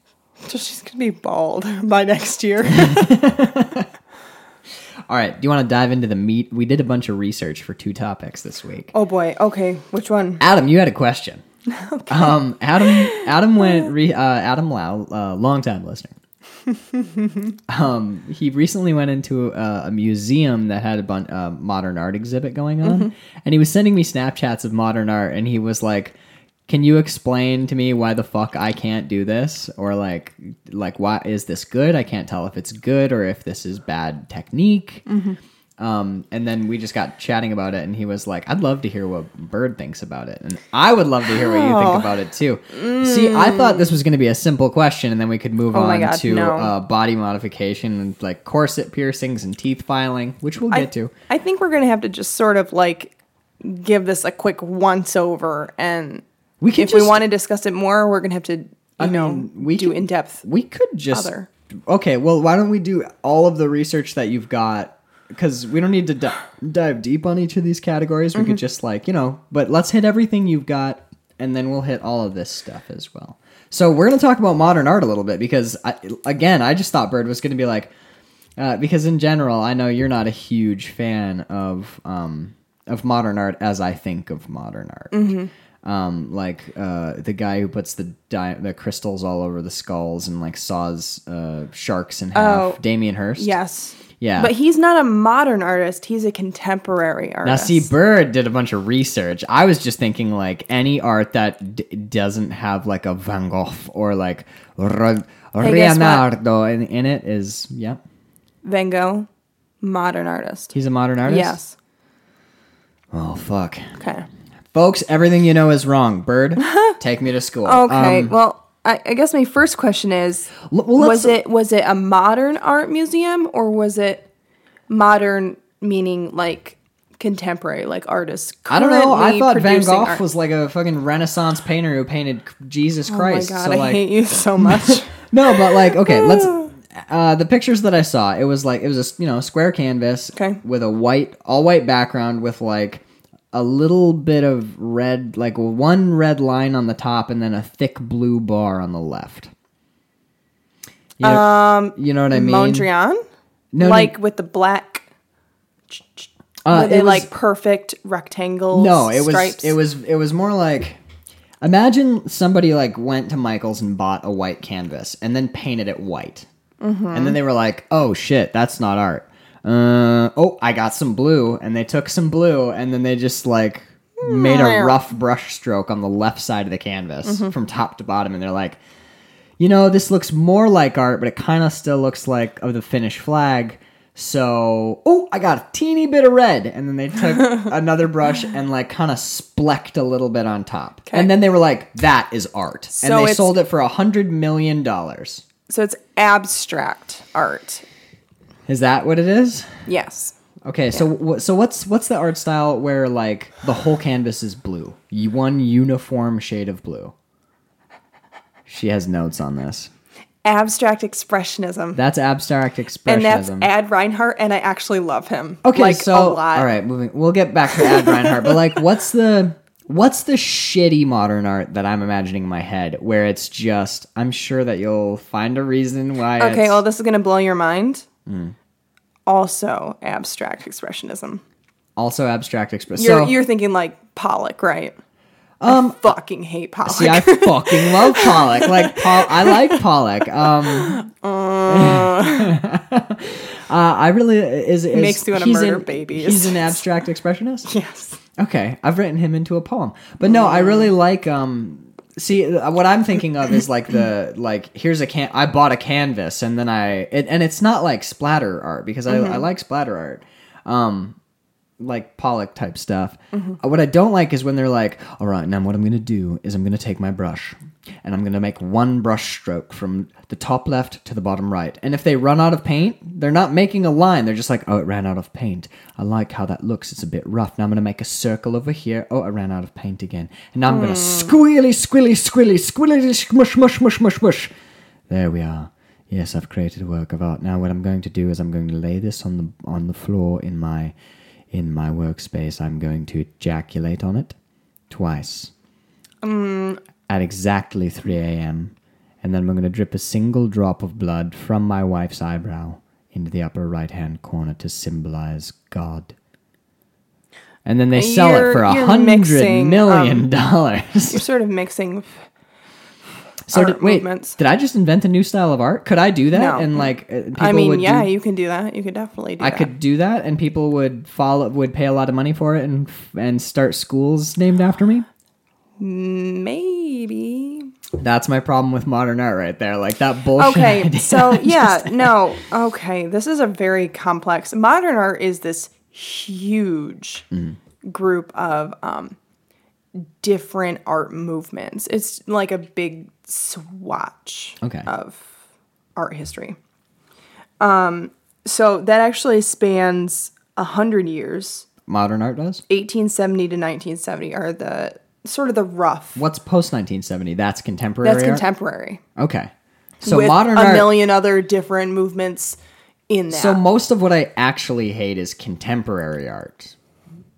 So she's gonna be bald [LAUGHS] by next year. [LAUGHS] All right, do you want to dive into the meat? We did a bunch of research for two topics this week. oh boy. Okay. Which one? Adam, you had a question. [LAUGHS] Um, Adam, Adam went. Re, [LAUGHS] uh, Adam Lau, uh, long time listener. um, he recently went into a, a museum that had a bun- uh, modern art exhibit going on, and he was sending me Snapchats of modern art, and he was like, "Can you explain to me why the fuck I can't do this, or like, like why is this good? I can't tell if it's good or if this is bad technique." Um, and then we just got chatting about it, and he was like, "I'd love to hear what Bird thinks about it, and I would love to hear what you Oh. think about it too." See, I thought this was going to be a simple question, and then we could move Oh on God, to no. uh, body modification and like corset piercings and teeth filing, which we'll I, get to. I think we're gonna have to just sort of like give this a quick once over, and We can if we want to discuss it more, we're gonna have to, you I know, mean, we do can- in depth. We could just Other. okay. Well, why don't we do all of the research that you've got? Because we don't need to di- dive deep on each of these categories. We could just like you know, but let's hit everything you've got, and then we'll hit all of this stuff as well. So we're gonna talk about modern art a little bit because I, again, I just thought Bird was gonna be like, uh, because in general, I know you're not a huge fan of um, of modern art as I think of modern art. Um, like uh, the guy who puts the di- the crystals all over the skulls and like saws uh, sharks in half. Oh, Damien Hirst. Yes. Yeah. But he's not a modern artist. He's a contemporary artist. Now, see, Bird did a bunch of research. I was just thinking like any art that d- doesn't have like a Van Gogh or like what? Leonardo in, in it is yeah. Van Gogh, modern artist. He's a modern artist. Yes. Oh fuck, Okay. Folks! Everything you know is wrong. Bird, [LAUGHS] take me to school. Okay. Um, well, I, I guess my first question is: well, Was it was it a modern art museum or was it modern meaning like contemporary, like artists? I don't know. I thought Van Gogh art? was like a fucking Renaissance painter who painted Jesus Christ. Oh my god, so I like, hate you so [LAUGHS] much. no, but like, okay, let's. [LAUGHS] Uh, the pictures that I saw, it was like it was a you know square canvas Okay. with a white, all white background with like a little bit of red, like one red line on the top, and then a thick blue bar on the left. You know, um, you know what I mean? Mondrian, No, no. like with the black. Uh, it was- like perfect rectangles? No, it was stripes? it was it was more like imagine somebody like went to Michael's and bought a white canvas and then painted it white. Mm-hmm. And then they were like, "Oh shit, that's not art." Uh, oh, I got some blue, and they took some blue, and then they just like made a rough brush stroke on the left side of the canvas Mm-hmm. from top to bottom, and they're like, "You know, this looks more like art, but it kind of still looks like of the Finnish flag." So, oh, I got a teeny bit of red, and then they took [LAUGHS] another brush and like kind of splecked a little bit on top, and then they were like, "That is art," So and they sold it for a hundred million dollars. so it's abstract art. Is that what it is? Yes. Okay, so so what's what's the art style where like the whole canvas is blue, one uniform shade of blue? She has notes on this. Abstract expressionism. That's abstract expressionism. and that's Ad Reinhardt, and I actually love him. Okay, like, so a lot. all right, moving. We'll get back to Ad Reinhardt, but like, what's the what's the shitty modern art that I'm imagining in my head where it's just? I'm sure that you'll find a reason why. Okay, well, this is gonna blow your mind. Mm. Also, abstract expressionism. also abstract expression. You're so, you're thinking like Pollock, right? Um, I fucking hate Pollock. See, I fucking love Pollock. Like, Pol- I like Pollock. Um, [LAUGHS] uh, I really is, is Makes you wanna he's murder an- babies. He's an [LAUGHS] abstract expressionist. yes. Okay, I've written him into a poem, but no, I really like. Um, see, what I'm thinking of is like the like. Here's a can. I bought a canvas, and then I it, and it's not like splatter art because I, I like splatter art. Um, like Pollock type stuff. Uh, What I don't like is when they're like, "All right, now what I'm going to do is I'm going to take my brush and I'm going to make one brush stroke from the top left to the bottom right." And if they run out of paint, they're not making a line. They're just like, "Oh, it ran out of paint. I like how that looks. It's a bit rough. Now I'm going to make a circle over here. Oh, I ran out of paint again. And now I'm going to squealy, squilly, squilly, squilly, smush, mush, mush, mush, mush. There we are. Yes, I've created a work of art. Now what I'm going to do is I'm going to lay this on the on the floor in my in my workspace. I'm going to ejaculate on it twice. At exactly 3 a.m. And then I'm going to drip a single drop of blood from my wife's eyebrow into the upper right hand corner to symbolize God. And then they sell it for a hundred million um, dollars. You're sort of mixing. [LAUGHS] So did, wait, movements. did I just invent a new style of art? Could I do that? No. And like, uh, people I mean, would yeah, do, you can do that. You could definitely do that. I that. could do that, and people would follow, would pay a lot of money for it, and and start schools named after me. Maybe. That's my problem with modern art, right there. Like that bullshit. Okay, [LAUGHS] so yeah, no, okay, this is a very complex. Modern art is this huge Mm. group of um, different art movements. It's like a big swatch Okay. of art history. Um, so that actually spans a hundred years. modern art does. 1870 to 1970 are the sort of the rough. What's post 1970? That's contemporary. That's art? contemporary. Okay. So with modern a art. million other different movements in that. So most of what I actually hate is contemporary art.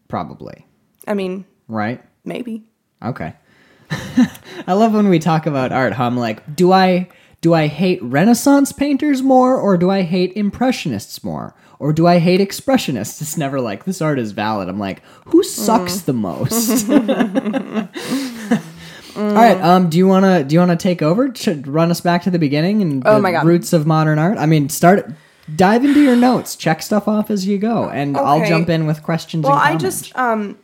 Probably. I mean, Right. Maybe. Okay. [LAUGHS] I love when we talk about art. How I'm like, do I do I hate Renaissance painters more, or do I hate Impressionists more, or do I hate Expressionists? It's never like this art is valid. I'm like, who sucks Mm. the most? [LAUGHS] All right. Um. Do you wanna do you wanna take over? Should run us back to the beginning and Oh the my God. roots of modern art. I mean, start dive into your notes, check stuff off as you go, and I'll jump in with questions. Well, and I just um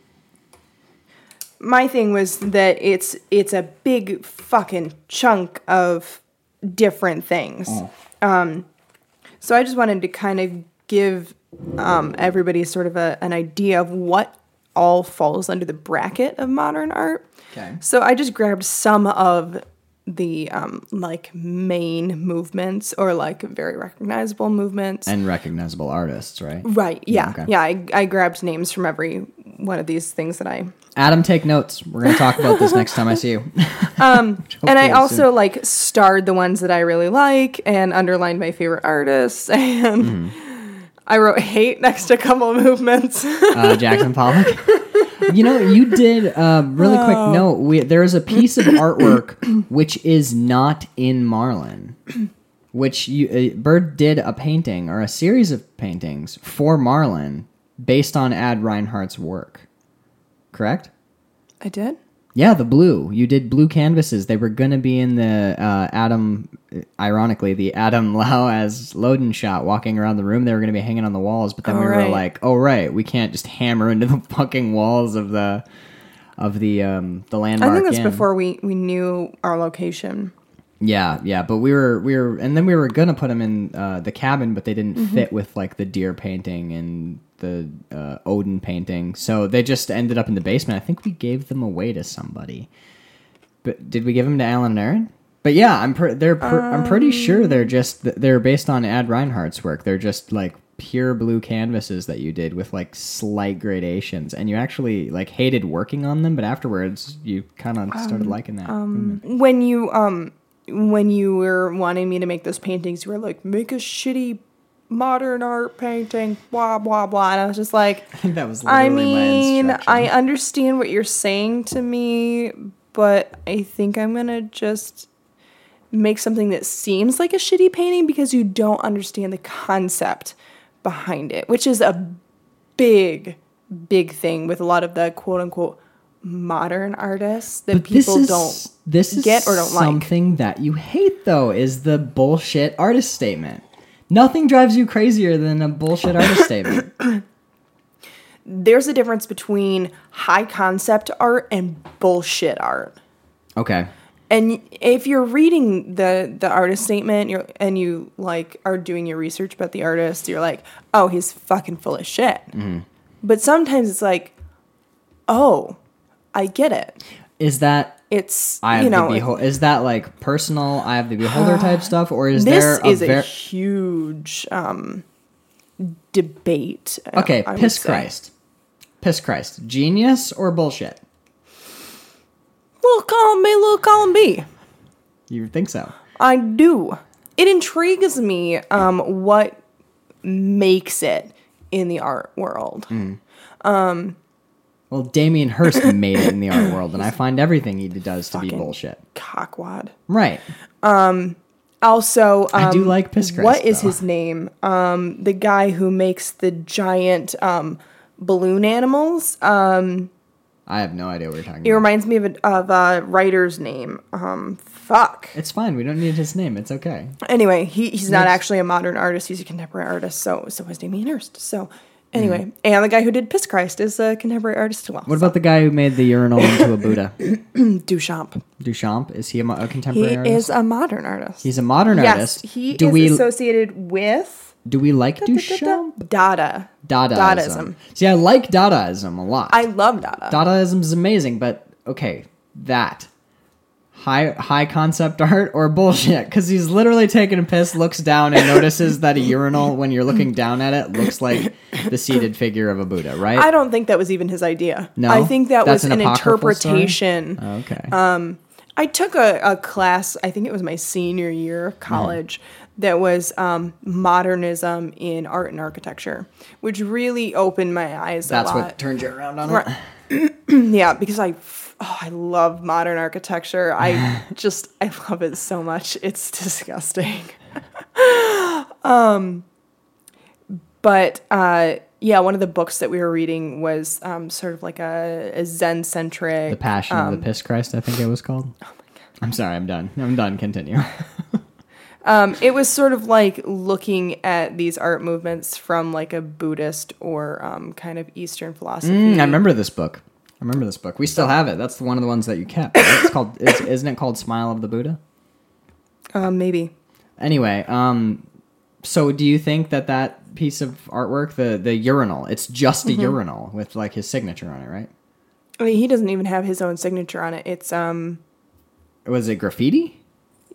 my thing was that it's it's a big fucking chunk of different things. Um so I just wanted to kind of give um everybody sort of a, an idea of what all falls under the bracket of modern art. Okay. So I just grabbed some of the um like main movements or like very recognizable movements. and recognizable artists, right? Right. Yeah. okay. Yeah. I, I grabbed names from every one of these things that I. Adam, take notes. We're gonna talk about this next time I see you. [LAUGHS] um, [LAUGHS] And I also soon. like starred the ones that I really like and underlined my favorite artists. [LAUGHS] And Mm-hmm. I wrote hate next to a couple of movements. uh, Jackson Pollock. You know, you did uh, really quick note. We, there is a piece of artwork which is not in Marlin, which you, uh, Bird did a painting or a series of paintings for Marlin based on Ad Reinhardt's work. Correct? I did. Yeah, the blue. You did blue canvases. They were going to be in the uh, Adam, ironically, the Adam [LAUGHS] Lau as Loden shot walking around the room. They were going to be hanging on the walls, but then Oh, we were like, "Oh right, we can't just hammer into the [LAUGHS] fucking walls of the of the um the landmark." I think that's inn." before we, we knew our location. Yeah, yeah, but we were we were, and then we were gonna put them in uh, the cabin, but they didn't Mm-hmm. fit with like the deer painting and the uh, Odin painting, so they just ended up in the basement. I think we gave them away to somebody, but did we give them to Alan and Aaron? But yeah, I'm pre- they're pr- I'm pretty sure they're just they're based on Ad Reinhardt's work. They're just like pure blue canvases that you did with like slight gradations, and you actually like hated working on them, but afterwards you kind of started liking that. movement. When you um when you were wanting me to make those paintings, you were like, make a shitty modern art painting, blah blah blah. And I was just like, I [LAUGHS] think that was I mean. I understand what you're saying to me, but I think I'm gonna just make something that seems like a shitty painting because you don't understand the concept behind it, which is a big, big thing with a lot of the quote unquote modern artists that But this people is don't this is get or don't like. something that you hate though is the bullshit artist statement. Nothing drives you crazier than a bullshit artist statement. [COUGHS] there's a difference between high concept art and bullshit art. Okay. And if you're reading the the artist statement, you're and you like are doing your research about the artist, you're like, oh, he's fucking full of shit. Mm-hmm. But sometimes it's like, oh, I get it. Is that It's I you know, behold is that like personal I have the beholder type [GASPS] stuff or is this there a is a huge um, debate. Okay, I piss say. Christ. Piss Christ. Genius or bullshit? Little column A, little column B. You think so? I do. It intrigues me um, what makes it in the art world. Mm. Well, Damien Hirst [LAUGHS] made it in the art world, and I find everything he does to be bullshit. Cockwad. Right. Also, um, I do like Piss Christ, What is though. his name? Um, the guy who makes the giant um, balloon animals. Um, I have no idea what you're talking it about. reminds me of a, of a writer's name. Um, fuck. It's fine. We don't need his name. It's okay. Anyway, he, he's not actually a modern artist. He's a contemporary artist. So so is Damien Hirst. So anyway, Mm. and the guy who did Piss Christ is a contemporary artist as well. What about the guy who made the urinal into a Buddha? [CLEARS THROAT] Duchamp? Duchamp? Is he a, a He contemporary artist? is a modern artist. He's a modern yes, artist. he do is we associated with do we like Duchamp? Dada. Dadaism. Dadaism. See, I like Dadaism a lot. I love Dada. Dadaism is amazing, but okay, that high high concept [LAUGHS] art or bullshit? Because he's literally taking a piss, looks down, and notices that a urinal, when you're looking down at it, looks like the seated figure of a Buddha, right? I don't think that was even his idea. No? I think that That's was an an, apocryphal story? interpretation. okay. I took a, a class, I think it was my senior year of college, that was um, modernism in art and architecture, which really opened my eyes That's a lot. what turned you around on Right. it. [CLEARS THROAT] yeah, because I, oh, I love modern architecture. I [LAUGHS] just, I love it so much. It's [LAUGHS] disgusting. [LAUGHS] um, but uh, yeah, one of the books that we were reading was um, sort of like a, a Zen centric. The Passion of um, the Piss Christ, I think it was called. Oh my god. I'm sorry, I'm done. I'm done. Continue. Um, it was sort of like looking at these art movements from like a Buddhist or um, kind of Eastern philosophy. Mm, I remember this book. I remember this book. We still have it. That's one of the ones that you kept. It's called. It's, isn't it called Smile of the Buddha? Um, maybe. Anyway, um, so do you think that that piece of artwork, the the urinal, it's just Mm-hmm. a urinal with like his signature on it, right? I mean, he doesn't even have his own signature on it. It's um, Was it graffiti?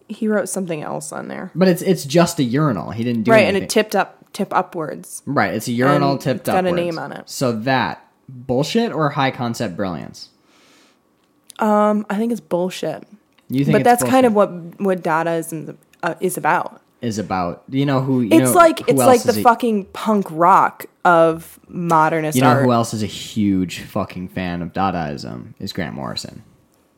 he wrote something else on there. But it's it's just a urinal. He didn't do right, anything. and it tipped up, tip upwards. right, it's a urinal tipped it's got a name on it. So that bullshit or high concept brilliance? Um, I think it's bullshit. You think? But that's kind of bullshit? what what Dadaism uh, is about. is about. You know who? You It's know, like who it's like the a- fucking punk rock of modernist You know art. who else is a huge fucking fan of Dadaism is Grant Morrison.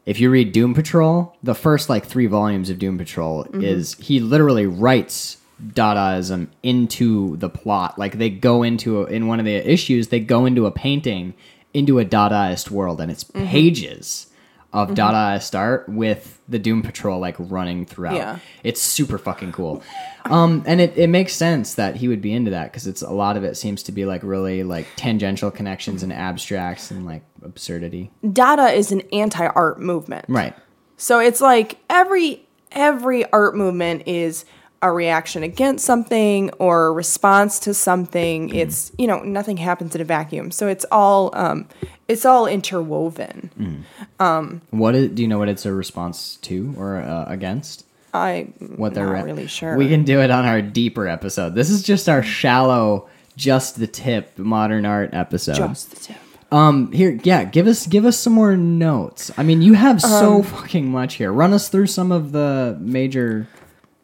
If you read Doom Patrol, the first like three volumes of Doom Patrol Mm-hmm. is he literally writes Dadaism into the plot. Like they go into a, in one of the issues, they go into a painting into a Dadaist world, and it's Mm-hmm. pages of Dadaist art with the Doom Patrol like running throughout. Yeah. It's super fucking cool. Um, and it, it makes sense that he would be into that because it's a lot of it seems to be like really like tangential connections and abstracts and like absurdity. Dada is an anti-art movement. Right. So it's like every every art movement is a reaction against something or a response to something. It's you know nothing happens in a vacuum. So it's all um, it's all interwoven. um What is, do you know what it's a response to or uh, against? I What they're not re- really sure. We can do it on our deeper episode. This is just our shallow, just the tip modern art episode. just the tip. Um, here, yeah, give us give us some more notes. I mean, you have so fucking much here. Run us through some of the major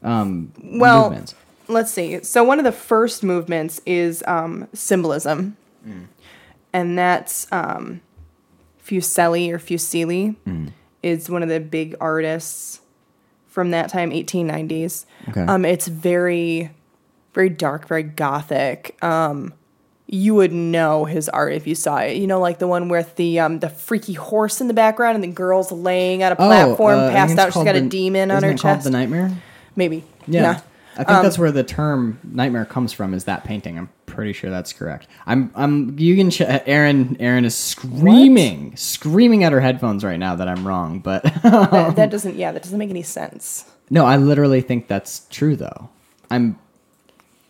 um Well, movements. let's see. So one of the first movements is um, symbolism, and that's um, Fuseli or Fuseli is one of the big artists from that time, 1890s. Okay. Um, it's very, very dark, very gothic. Um, you would know his art if you saw it. You know, like the one with the um the freaky horse in the background and the girl's laying on a platform, uh, passed out. She's got a demon on her chest. The Nightmare. Maybe. Yeah. I think Um, that's where the term nightmare comes from. Is that painting? I'm pretty sure that's correct. I'm. I'm. You can. Ch- Aaron. Aaron is screaming, screaming at her headphones right now that I'm wrong. But [LAUGHS] that, that doesn't. Yeah, that doesn't make any sense. no, I literally think that's true though. I'm.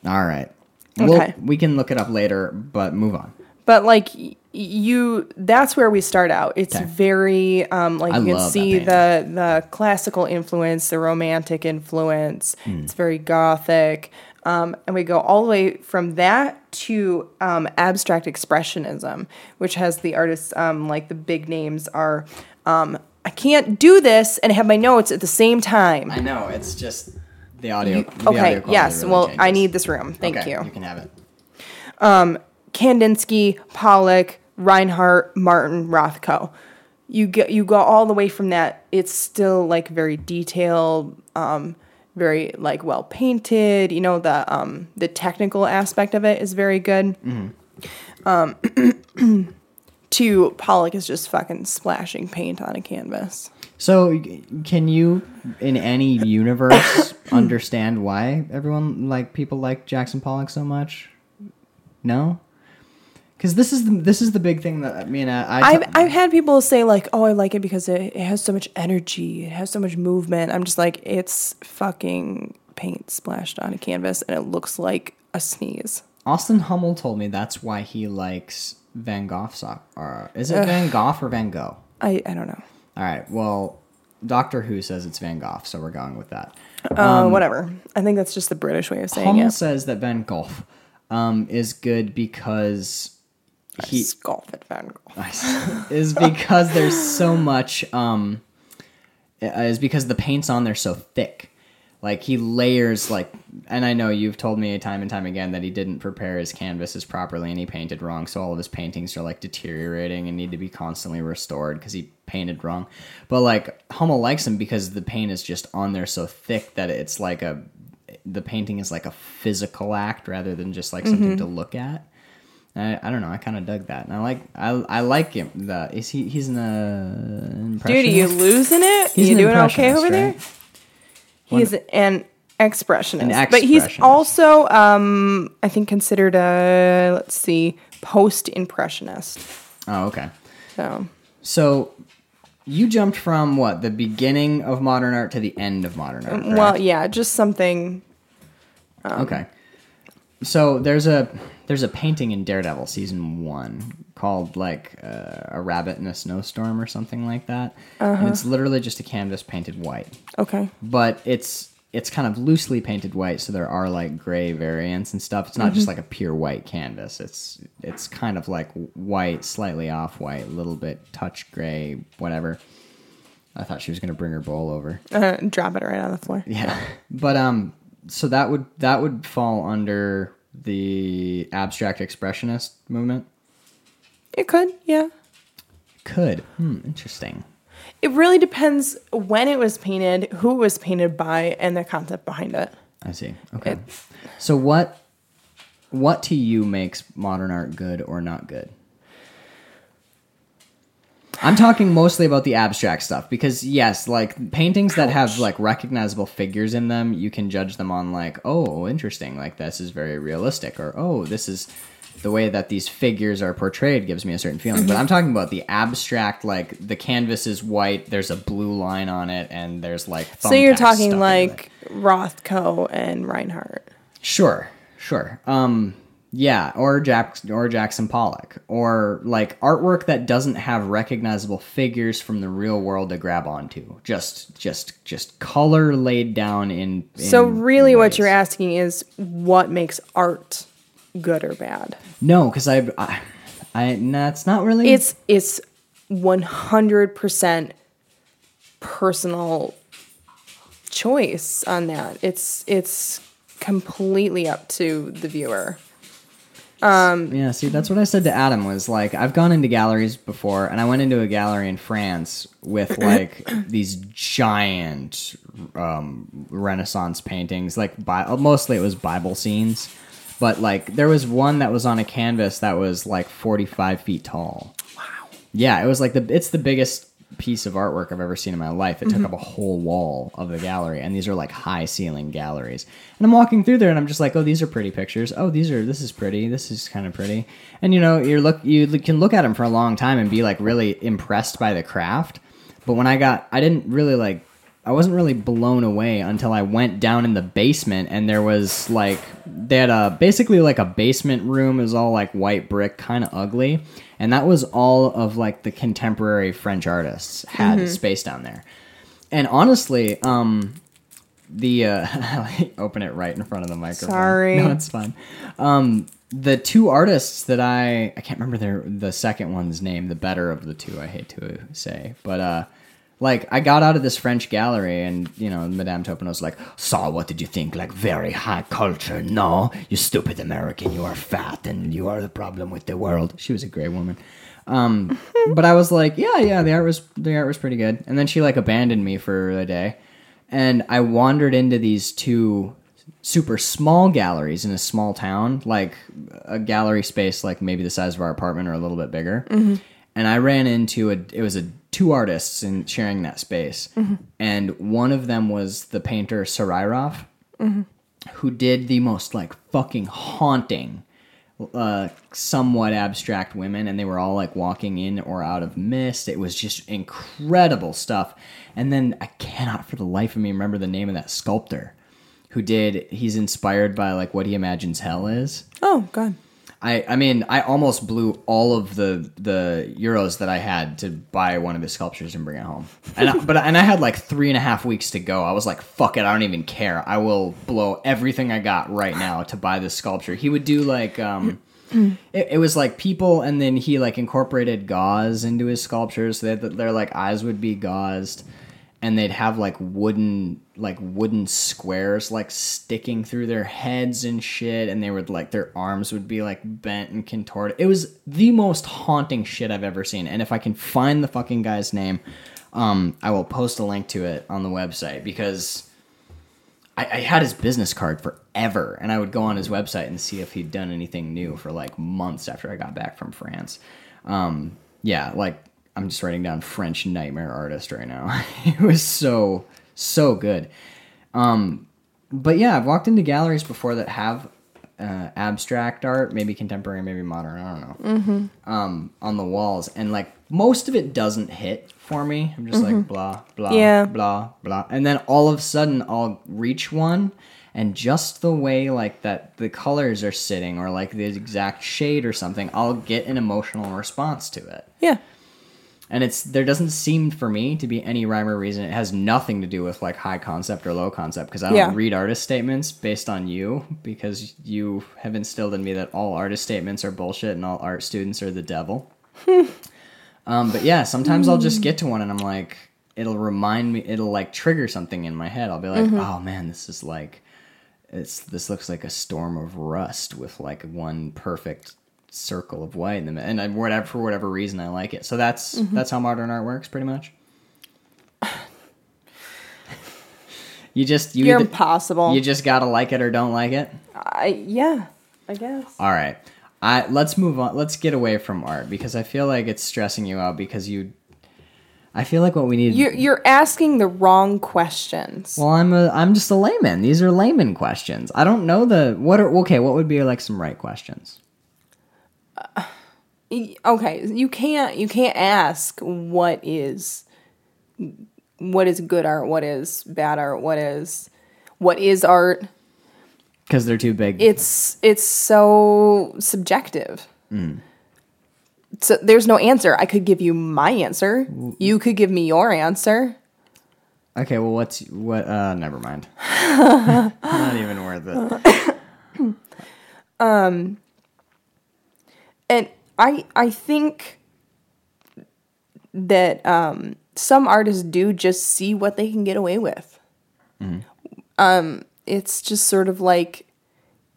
All right. We'll, Okay. we can look it up later, but move on. But like you, that's where we start out. It's Okay. very um, like I you can see the the classical influence, the romantic influence. Hmm. It's very gothic, um, and we go all the way from that to um, abstract expressionism, which has the artists um, like the big names are. Um, I can't do this and have my notes at the same time. I know it's just the audio. You- the audio okay, quality yes. really well, I need this room. Thank Okay, you. You can have it. Kandinsky, Pollock, Reinhardt, Martin, Rothko. You go you go all the way from that. It's still like very detailed, um, very like well painted. You know the um, the technical aspect of it is very good. Um, [CLEARS THROAT] to Pollock is just fucking splashing paint on a canvas. So, can you, in any universe, [COUGHS] understand why everyone like people like Jackson Pollock so much? No, because this is the, this is the big thing that I mean. I, I I've I've had people say like, "Oh, I like it because it, it has so much energy, it has so much movement." I'm just like, it's fucking paint splashed on a canvas, and it looks like a sneeze. Austin Hummel told me that's why he likes Van Gogh sock. Or is it Van Gogh or Van Gogh? I I don't know. All right. Well, Doctor Who says it's Van Gogh, so we're going with that. Uh, whatever. I think that's just the British way of saying Hummel it. Hummel says that Van Gogh um, is good because he Golf at Van Gogh. is because there's so much um is because the paint's on there so thick. Like he layers like and i know you've told me time and time again that he didn't prepare his canvases properly and he painted wrong so all of his paintings are like deteriorating and need to be constantly restored because he painted wrong. But like hummel likes him because the paint is just on there so thick that it's like a the painting is like a physical act rather than just like something to look at I, I don't know. I kind of dug that, and I like I I like him. The is he he's an uh, Dude, are you losing it? He's you doing okay impressionist, over there? right? He is an expressionist, An but he's also, um, I think, considered a let's see, post-impressionist. Oh, okay. So So you jumped from what the beginning of modern art to the end of modern art. Well, yeah, just something. okay. So there's a there's a painting in Daredevil season one called like uh, a rabbit in a snowstorm or something like that, Uh-huh. and it's literally just a canvas painted white. Okay. but it's it's kind of loosely painted white, so there are like gray variants and stuff. It's not Mm-hmm. just like a pure white canvas. It's it's kind of like white, slightly off white, a little bit touch gray, whatever. I thought she was gonna bring her bowl over. Uh, drop it right on the floor. Yeah, but um, so that would that would fall under the abstract expressionist movement. It could, yeah. Could hmm, interesting. It really depends when it was painted, who it was painted by, and the concept behind it. I see. Okay. So what what to you makes modern art good or not good? I'm talking mostly about the abstract stuff because yes, like paintings that have like recognizable figures in them, you can judge them on like, oh, interesting, like this is very realistic or oh, this is the way that these figures are portrayed gives me a certain feeling. But I'm talking about the abstract like the canvas is white, there's a blue line on it and there's like So you're talking like. Rothko and Reinhardt. Sure, sure. Um, yeah, or Jack or Jackson Pollock, or like artwork that doesn't have recognizable figures from the real world to grab onto. Just, just, just color laid down in. So in really, what you're asking is what makes art good or bad? No, because I, I, I, no, it's not really. It's it's 100 percent personal choice on that. It's it's completely up to the viewer. Yeah, see, that's what I said to Adam was like, I've gone into galleries before, and I went into a gallery in France with [CLEARS THROAT] like these giant um, Renaissance paintings, like Bi- mostly it was Bible scenes, but like there was one that was on a canvas that was like 45 feet tall. Wow. Yeah, it was like the it's the biggest piece of artwork I've ever seen in my life. It took mm-hmm. up a whole wall of the gallery, and these are like high ceiling galleries. And I'm walking through there, and I'm just like, oh, these are pretty pictures. Oh, these are this is pretty. This is kind of pretty. And you know, you're look you can look at them for a long time and be like really impressed by the craft. But when I got, I didn't really like. I wasn't really blown away until I went down in the basement and there was like they had a basically like a basement room it was all like white brick kind of ugly and that was all of like the contemporary French artists had space down there. And honestly, um the uh [LAUGHS] open it right in front of the microphone. Sorry. No, it's fine. Um the two artists that I I can't remember their the second one's name, the better of the two, I hate to say. But uh like I got out of this French gallery and you know Madame Topin was like, "Saw, what did you think? Like very high culture? No, you stupid American, you are fat and you are the problem with the world." She was a great woman. Um, [LAUGHS] but I was like, "Yeah, yeah, the art was the art was pretty good." And then she like abandoned me for a day, and I wandered into these two super small galleries in a small town, like a gallery space like maybe the size of our apartment or a little bit bigger. And I ran into a it was a two artists in sharing that space. And one of them was the painter Sarayrov, who did the most like fucking haunting uh, somewhat abstract women, and they were all like walking in or out of mist. It was just incredible stuff. And then I cannot for the life of me remember the name of that sculptor who did. He's inspired by like what he imagines hell is. Oh god. I, I mean, I almost blew all of the the euros that I had to buy one of his sculptures and bring it home. And I, but and I had like three and a half weeks to go. I was like, "Fuck it, I don't even care. I will blow everything I got right now to buy this sculpture." He would do like, um, it, it was like people, and then he like incorporated gauze into his sculptures. So that their like eyes would be gauzed, and they'd have like wooden like wooden squares like sticking through their heads and shit and they would like their arms would be like bent and contorted. It was the most haunting shit i've ever seen and if i can find the fucking guy's name um i will post a link to it on the website because I, I had his business card forever and i would go on his website and see if he'd done anything new for like months after i got back from france. Um yeah like i'm just writing down french nightmare artist right now. [LAUGHS] It was so so good. Um but yeah i've walked into galleries before that have uh, abstract art maybe contemporary maybe modern i don't know. Um on the walls. And like most of it doesn't hit for me. I'm just like blah blah Yeah. blah blah. And then all of a sudden i'll reach one and just the way like that the colors are sitting or like the exact shade or something i'll get an emotional response to it. Yeah. And it's there doesn't seem for me to be any rhyme or reason. It has nothing to do with like high concept or low concept because I don't Yeah. read artist statements based on you because you have instilled in me that all artist statements are bullshit and all art students are the devil. [LAUGHS] um, but yeah, sometimes I'll just get to one and I'm like, it'll remind me, it'll like trigger something in my head. I'll be like, oh man, this is like, it's this looks like a storm of rust with like one perfect circle of white in the. And I, whatever for whatever reason I like it. So that's mm-hmm. that's how modern art works, pretty much. you just you You're either- impossible. you just gotta like it or don't like it. I yeah, I guess. All right, I let's move on. Let's get away from art because I feel like it's stressing you out because you. I feel like what we need. You're you're asking the wrong questions. well, I'm a I'm just a layman. These are layman questions. I don't know the what are okay. What would be like some right questions? Uh, y- okay, you can't you can't ask what is what is good art, what is bad art, what is what is art. Because they're too big. It's it's so subjective. Mm. So there's no answer. I could give you my answer. You could give me your answer. Okay, well, what's what? Uh, never mind. [LAUGHS] Not even worth it. [LAUGHS] Um, and I I think that um, some artists do just see what they can get away with. Um, it's just sort of like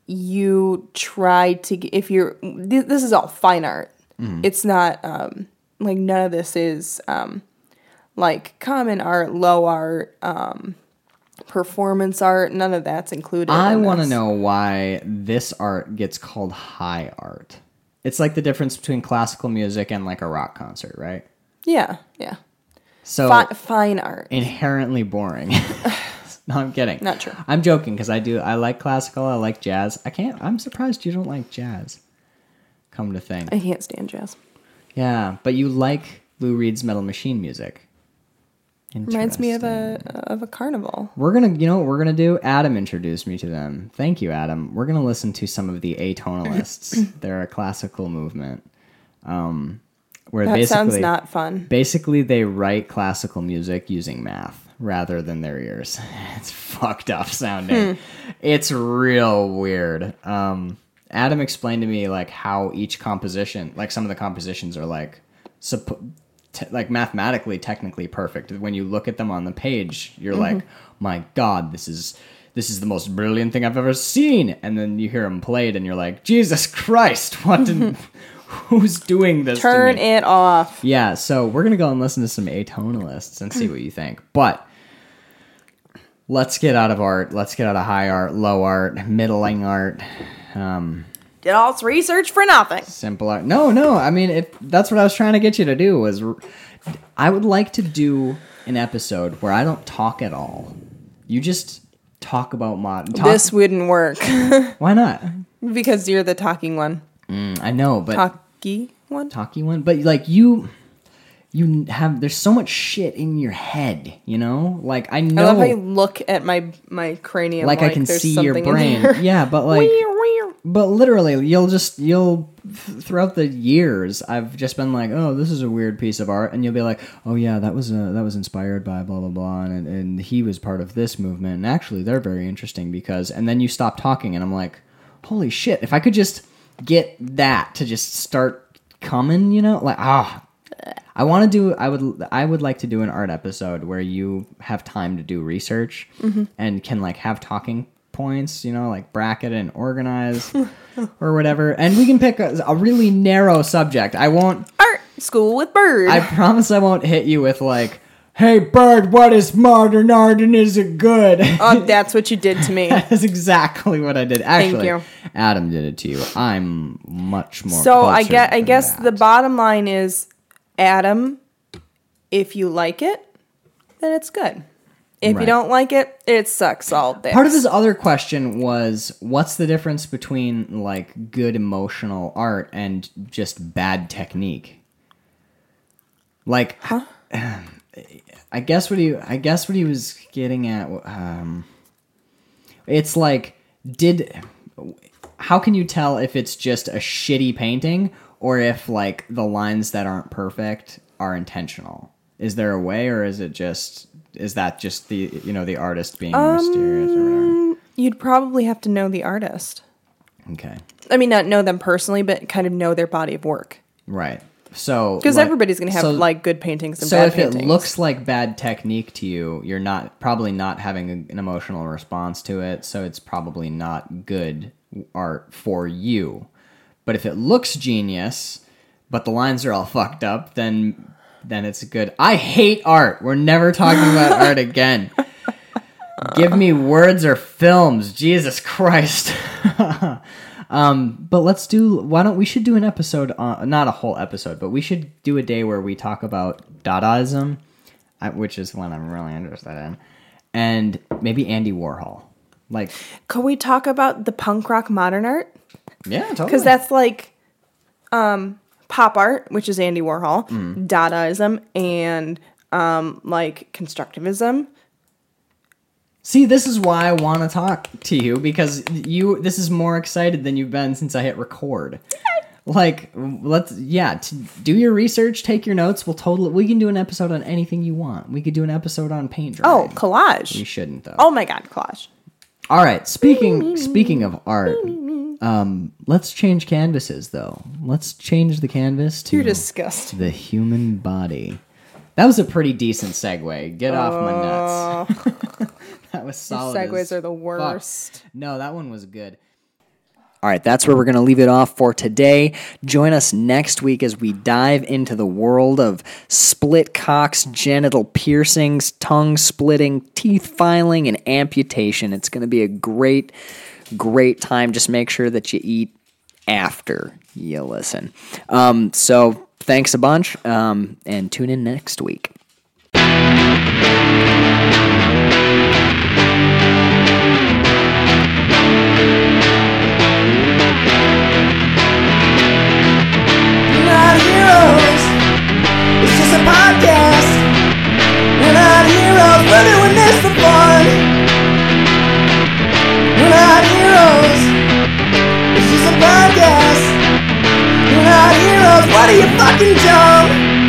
you try to if you're th- this is all fine art. It's not um, like none of this is um, like common art, low art, um, performance art. None of that's included. I in want to know why this art gets called high art. It's like the difference between classical music and like a rock concert, right? Yeah, yeah. So Fi- fine art. inherently boring. [LAUGHS] [LAUGHS] no, I'm kidding. Not true. I'm joking because I do. I like classical. I like jazz. I can't. I'm surprised you don't like jazz. Come to think, I can't stand jazz. yeah, but you like Lou Reed's Metal Machine music. Reminds me of a of a carnival. We're gonna, you know, what we're gonna do. Adam introduced me to them. Thank you, Adam. We're gonna listen to some of the atonalists. [COUGHS] They're a classical movement, um, where That basically, sounds not fun. basically they write classical music using math rather than their ears. [LAUGHS] It's fucked up sounding. It's real weird. Um, Adam explained to me like how each composition, like some of the compositions are like, suppo- te- like mathematically technically perfect. When you look at them on the page, you're like, my God, this is. This is the most brilliant thing I've ever seen, and then you hear them played, and you're like, "Jesus Christ, [LAUGHS] what? Did, [LAUGHS] who's doing this?" Turn it off. Yeah, so we're gonna go and listen to some atonalists and see what you think. But let's get out of art. Let's get out of high art, low art, middling art, um, Did all this research for nothing. simple art. No, no. I mean, if that's what I was trying to get you to do was, I would like to do an episode where I don't talk at all. You just talk about mod. Talk, This wouldn't work [LAUGHS] why not? because you're the talking one. Mm, I know, but Talky one. talky one but like you you have there's so much shit in your head you know? Like i I know love how you look at my my cranium. like, i can there's see your brain. [LAUGHS] yeah but like but literally you'll just you'll throughout the years i've just been like oh this is a weird piece of art and you'll be like oh yeah that was uh, that was inspired by blah blah blah and, and he was part of this movement and actually they're very interesting because and then you stop talking and i'm like holy shit if i could just get that to just start coming you know like ah I want to do. I would. I would like to do an art episode where you have time to do research mm-hmm. and can like have talking points. You know, like bracket and organize [LAUGHS] or whatever. And we can pick a, a really narrow subject. I won't. Art school with bird. I promise I won't hit you with like, "Hey, bird, what is modern art and is it good?" oh, [LAUGHS] that's what you did to me. [LAUGHS] That's exactly what I did. Actually, you. Adam did it to you. I'm much more. so I get. I guess that. the bottom line is, Adam, if you like it, then it's good. If Right. you don't like it, it sucks all day. Part of his other question was what's the difference between like good emotional art and just bad technique? Like huh? [SIGHS] I guess what he I guess what he was getting at um it's like did how can you tell if it's just a shitty painting or if like the lines that aren't perfect are intentional? Is there a way or is it just is that just the you know the artist being mysterious or whatever? Um, You'd probably have to know the artist. Okay. I mean, not know them personally, but kind of know their body of work. Right. So Because like- everybody's going to have so- like good paintings and So bad if paintings. it looks like bad technique to you, you're not probably not having a, an emotional response to it, so it's probably not good art for you. But if it looks genius, but the lines are all fucked up, then then it's good. I hate art. We're never talking about [LAUGHS] art again. Give me words or films. Jesus Christ. [LAUGHS] um, but let's do. Why don't we should do an episode on not a whole episode, but we should do a day where we talk about Dadaism, which is one I'm really interested in, and maybe Andy Warhol. Like, Could we talk about the punk rock modern art? Yeah, totally. Because that's like um, pop art, which is Andy Warhol, Mm. Dadaism, and um, like constructivism. See, this is why I want to talk to you because you. This is more excited than you've been since I hit record. [LAUGHS] Like, let's yeah, t- do your research, take your notes. We'll totally. We can do an episode on anything you want. We could do an episode on paint Oh, collage. we shouldn't though. Oh my god, collage. All right. Speaking speaking of art, um, let's change canvases though. Let's change the canvas to You're disgusting. the human body. That was a pretty decent segue. Get off my nuts. [LAUGHS] that was solid. Segues as are the fuck. worst. No, that one was good. All right, that's where we're going to leave it off for today. Join us next week as we dive into the world of split cocks, genital piercings, tongue splitting, teeth filing, and amputation. It's going to be a great, great time. Just make sure that you eat after you listen. Um, so thanks a bunch um, and tune in next week. It's just a podcast. We're not heroes. We're doing this for fun. We're not heroes. It's just a podcast. We're not heroes. What are you fucking dumb?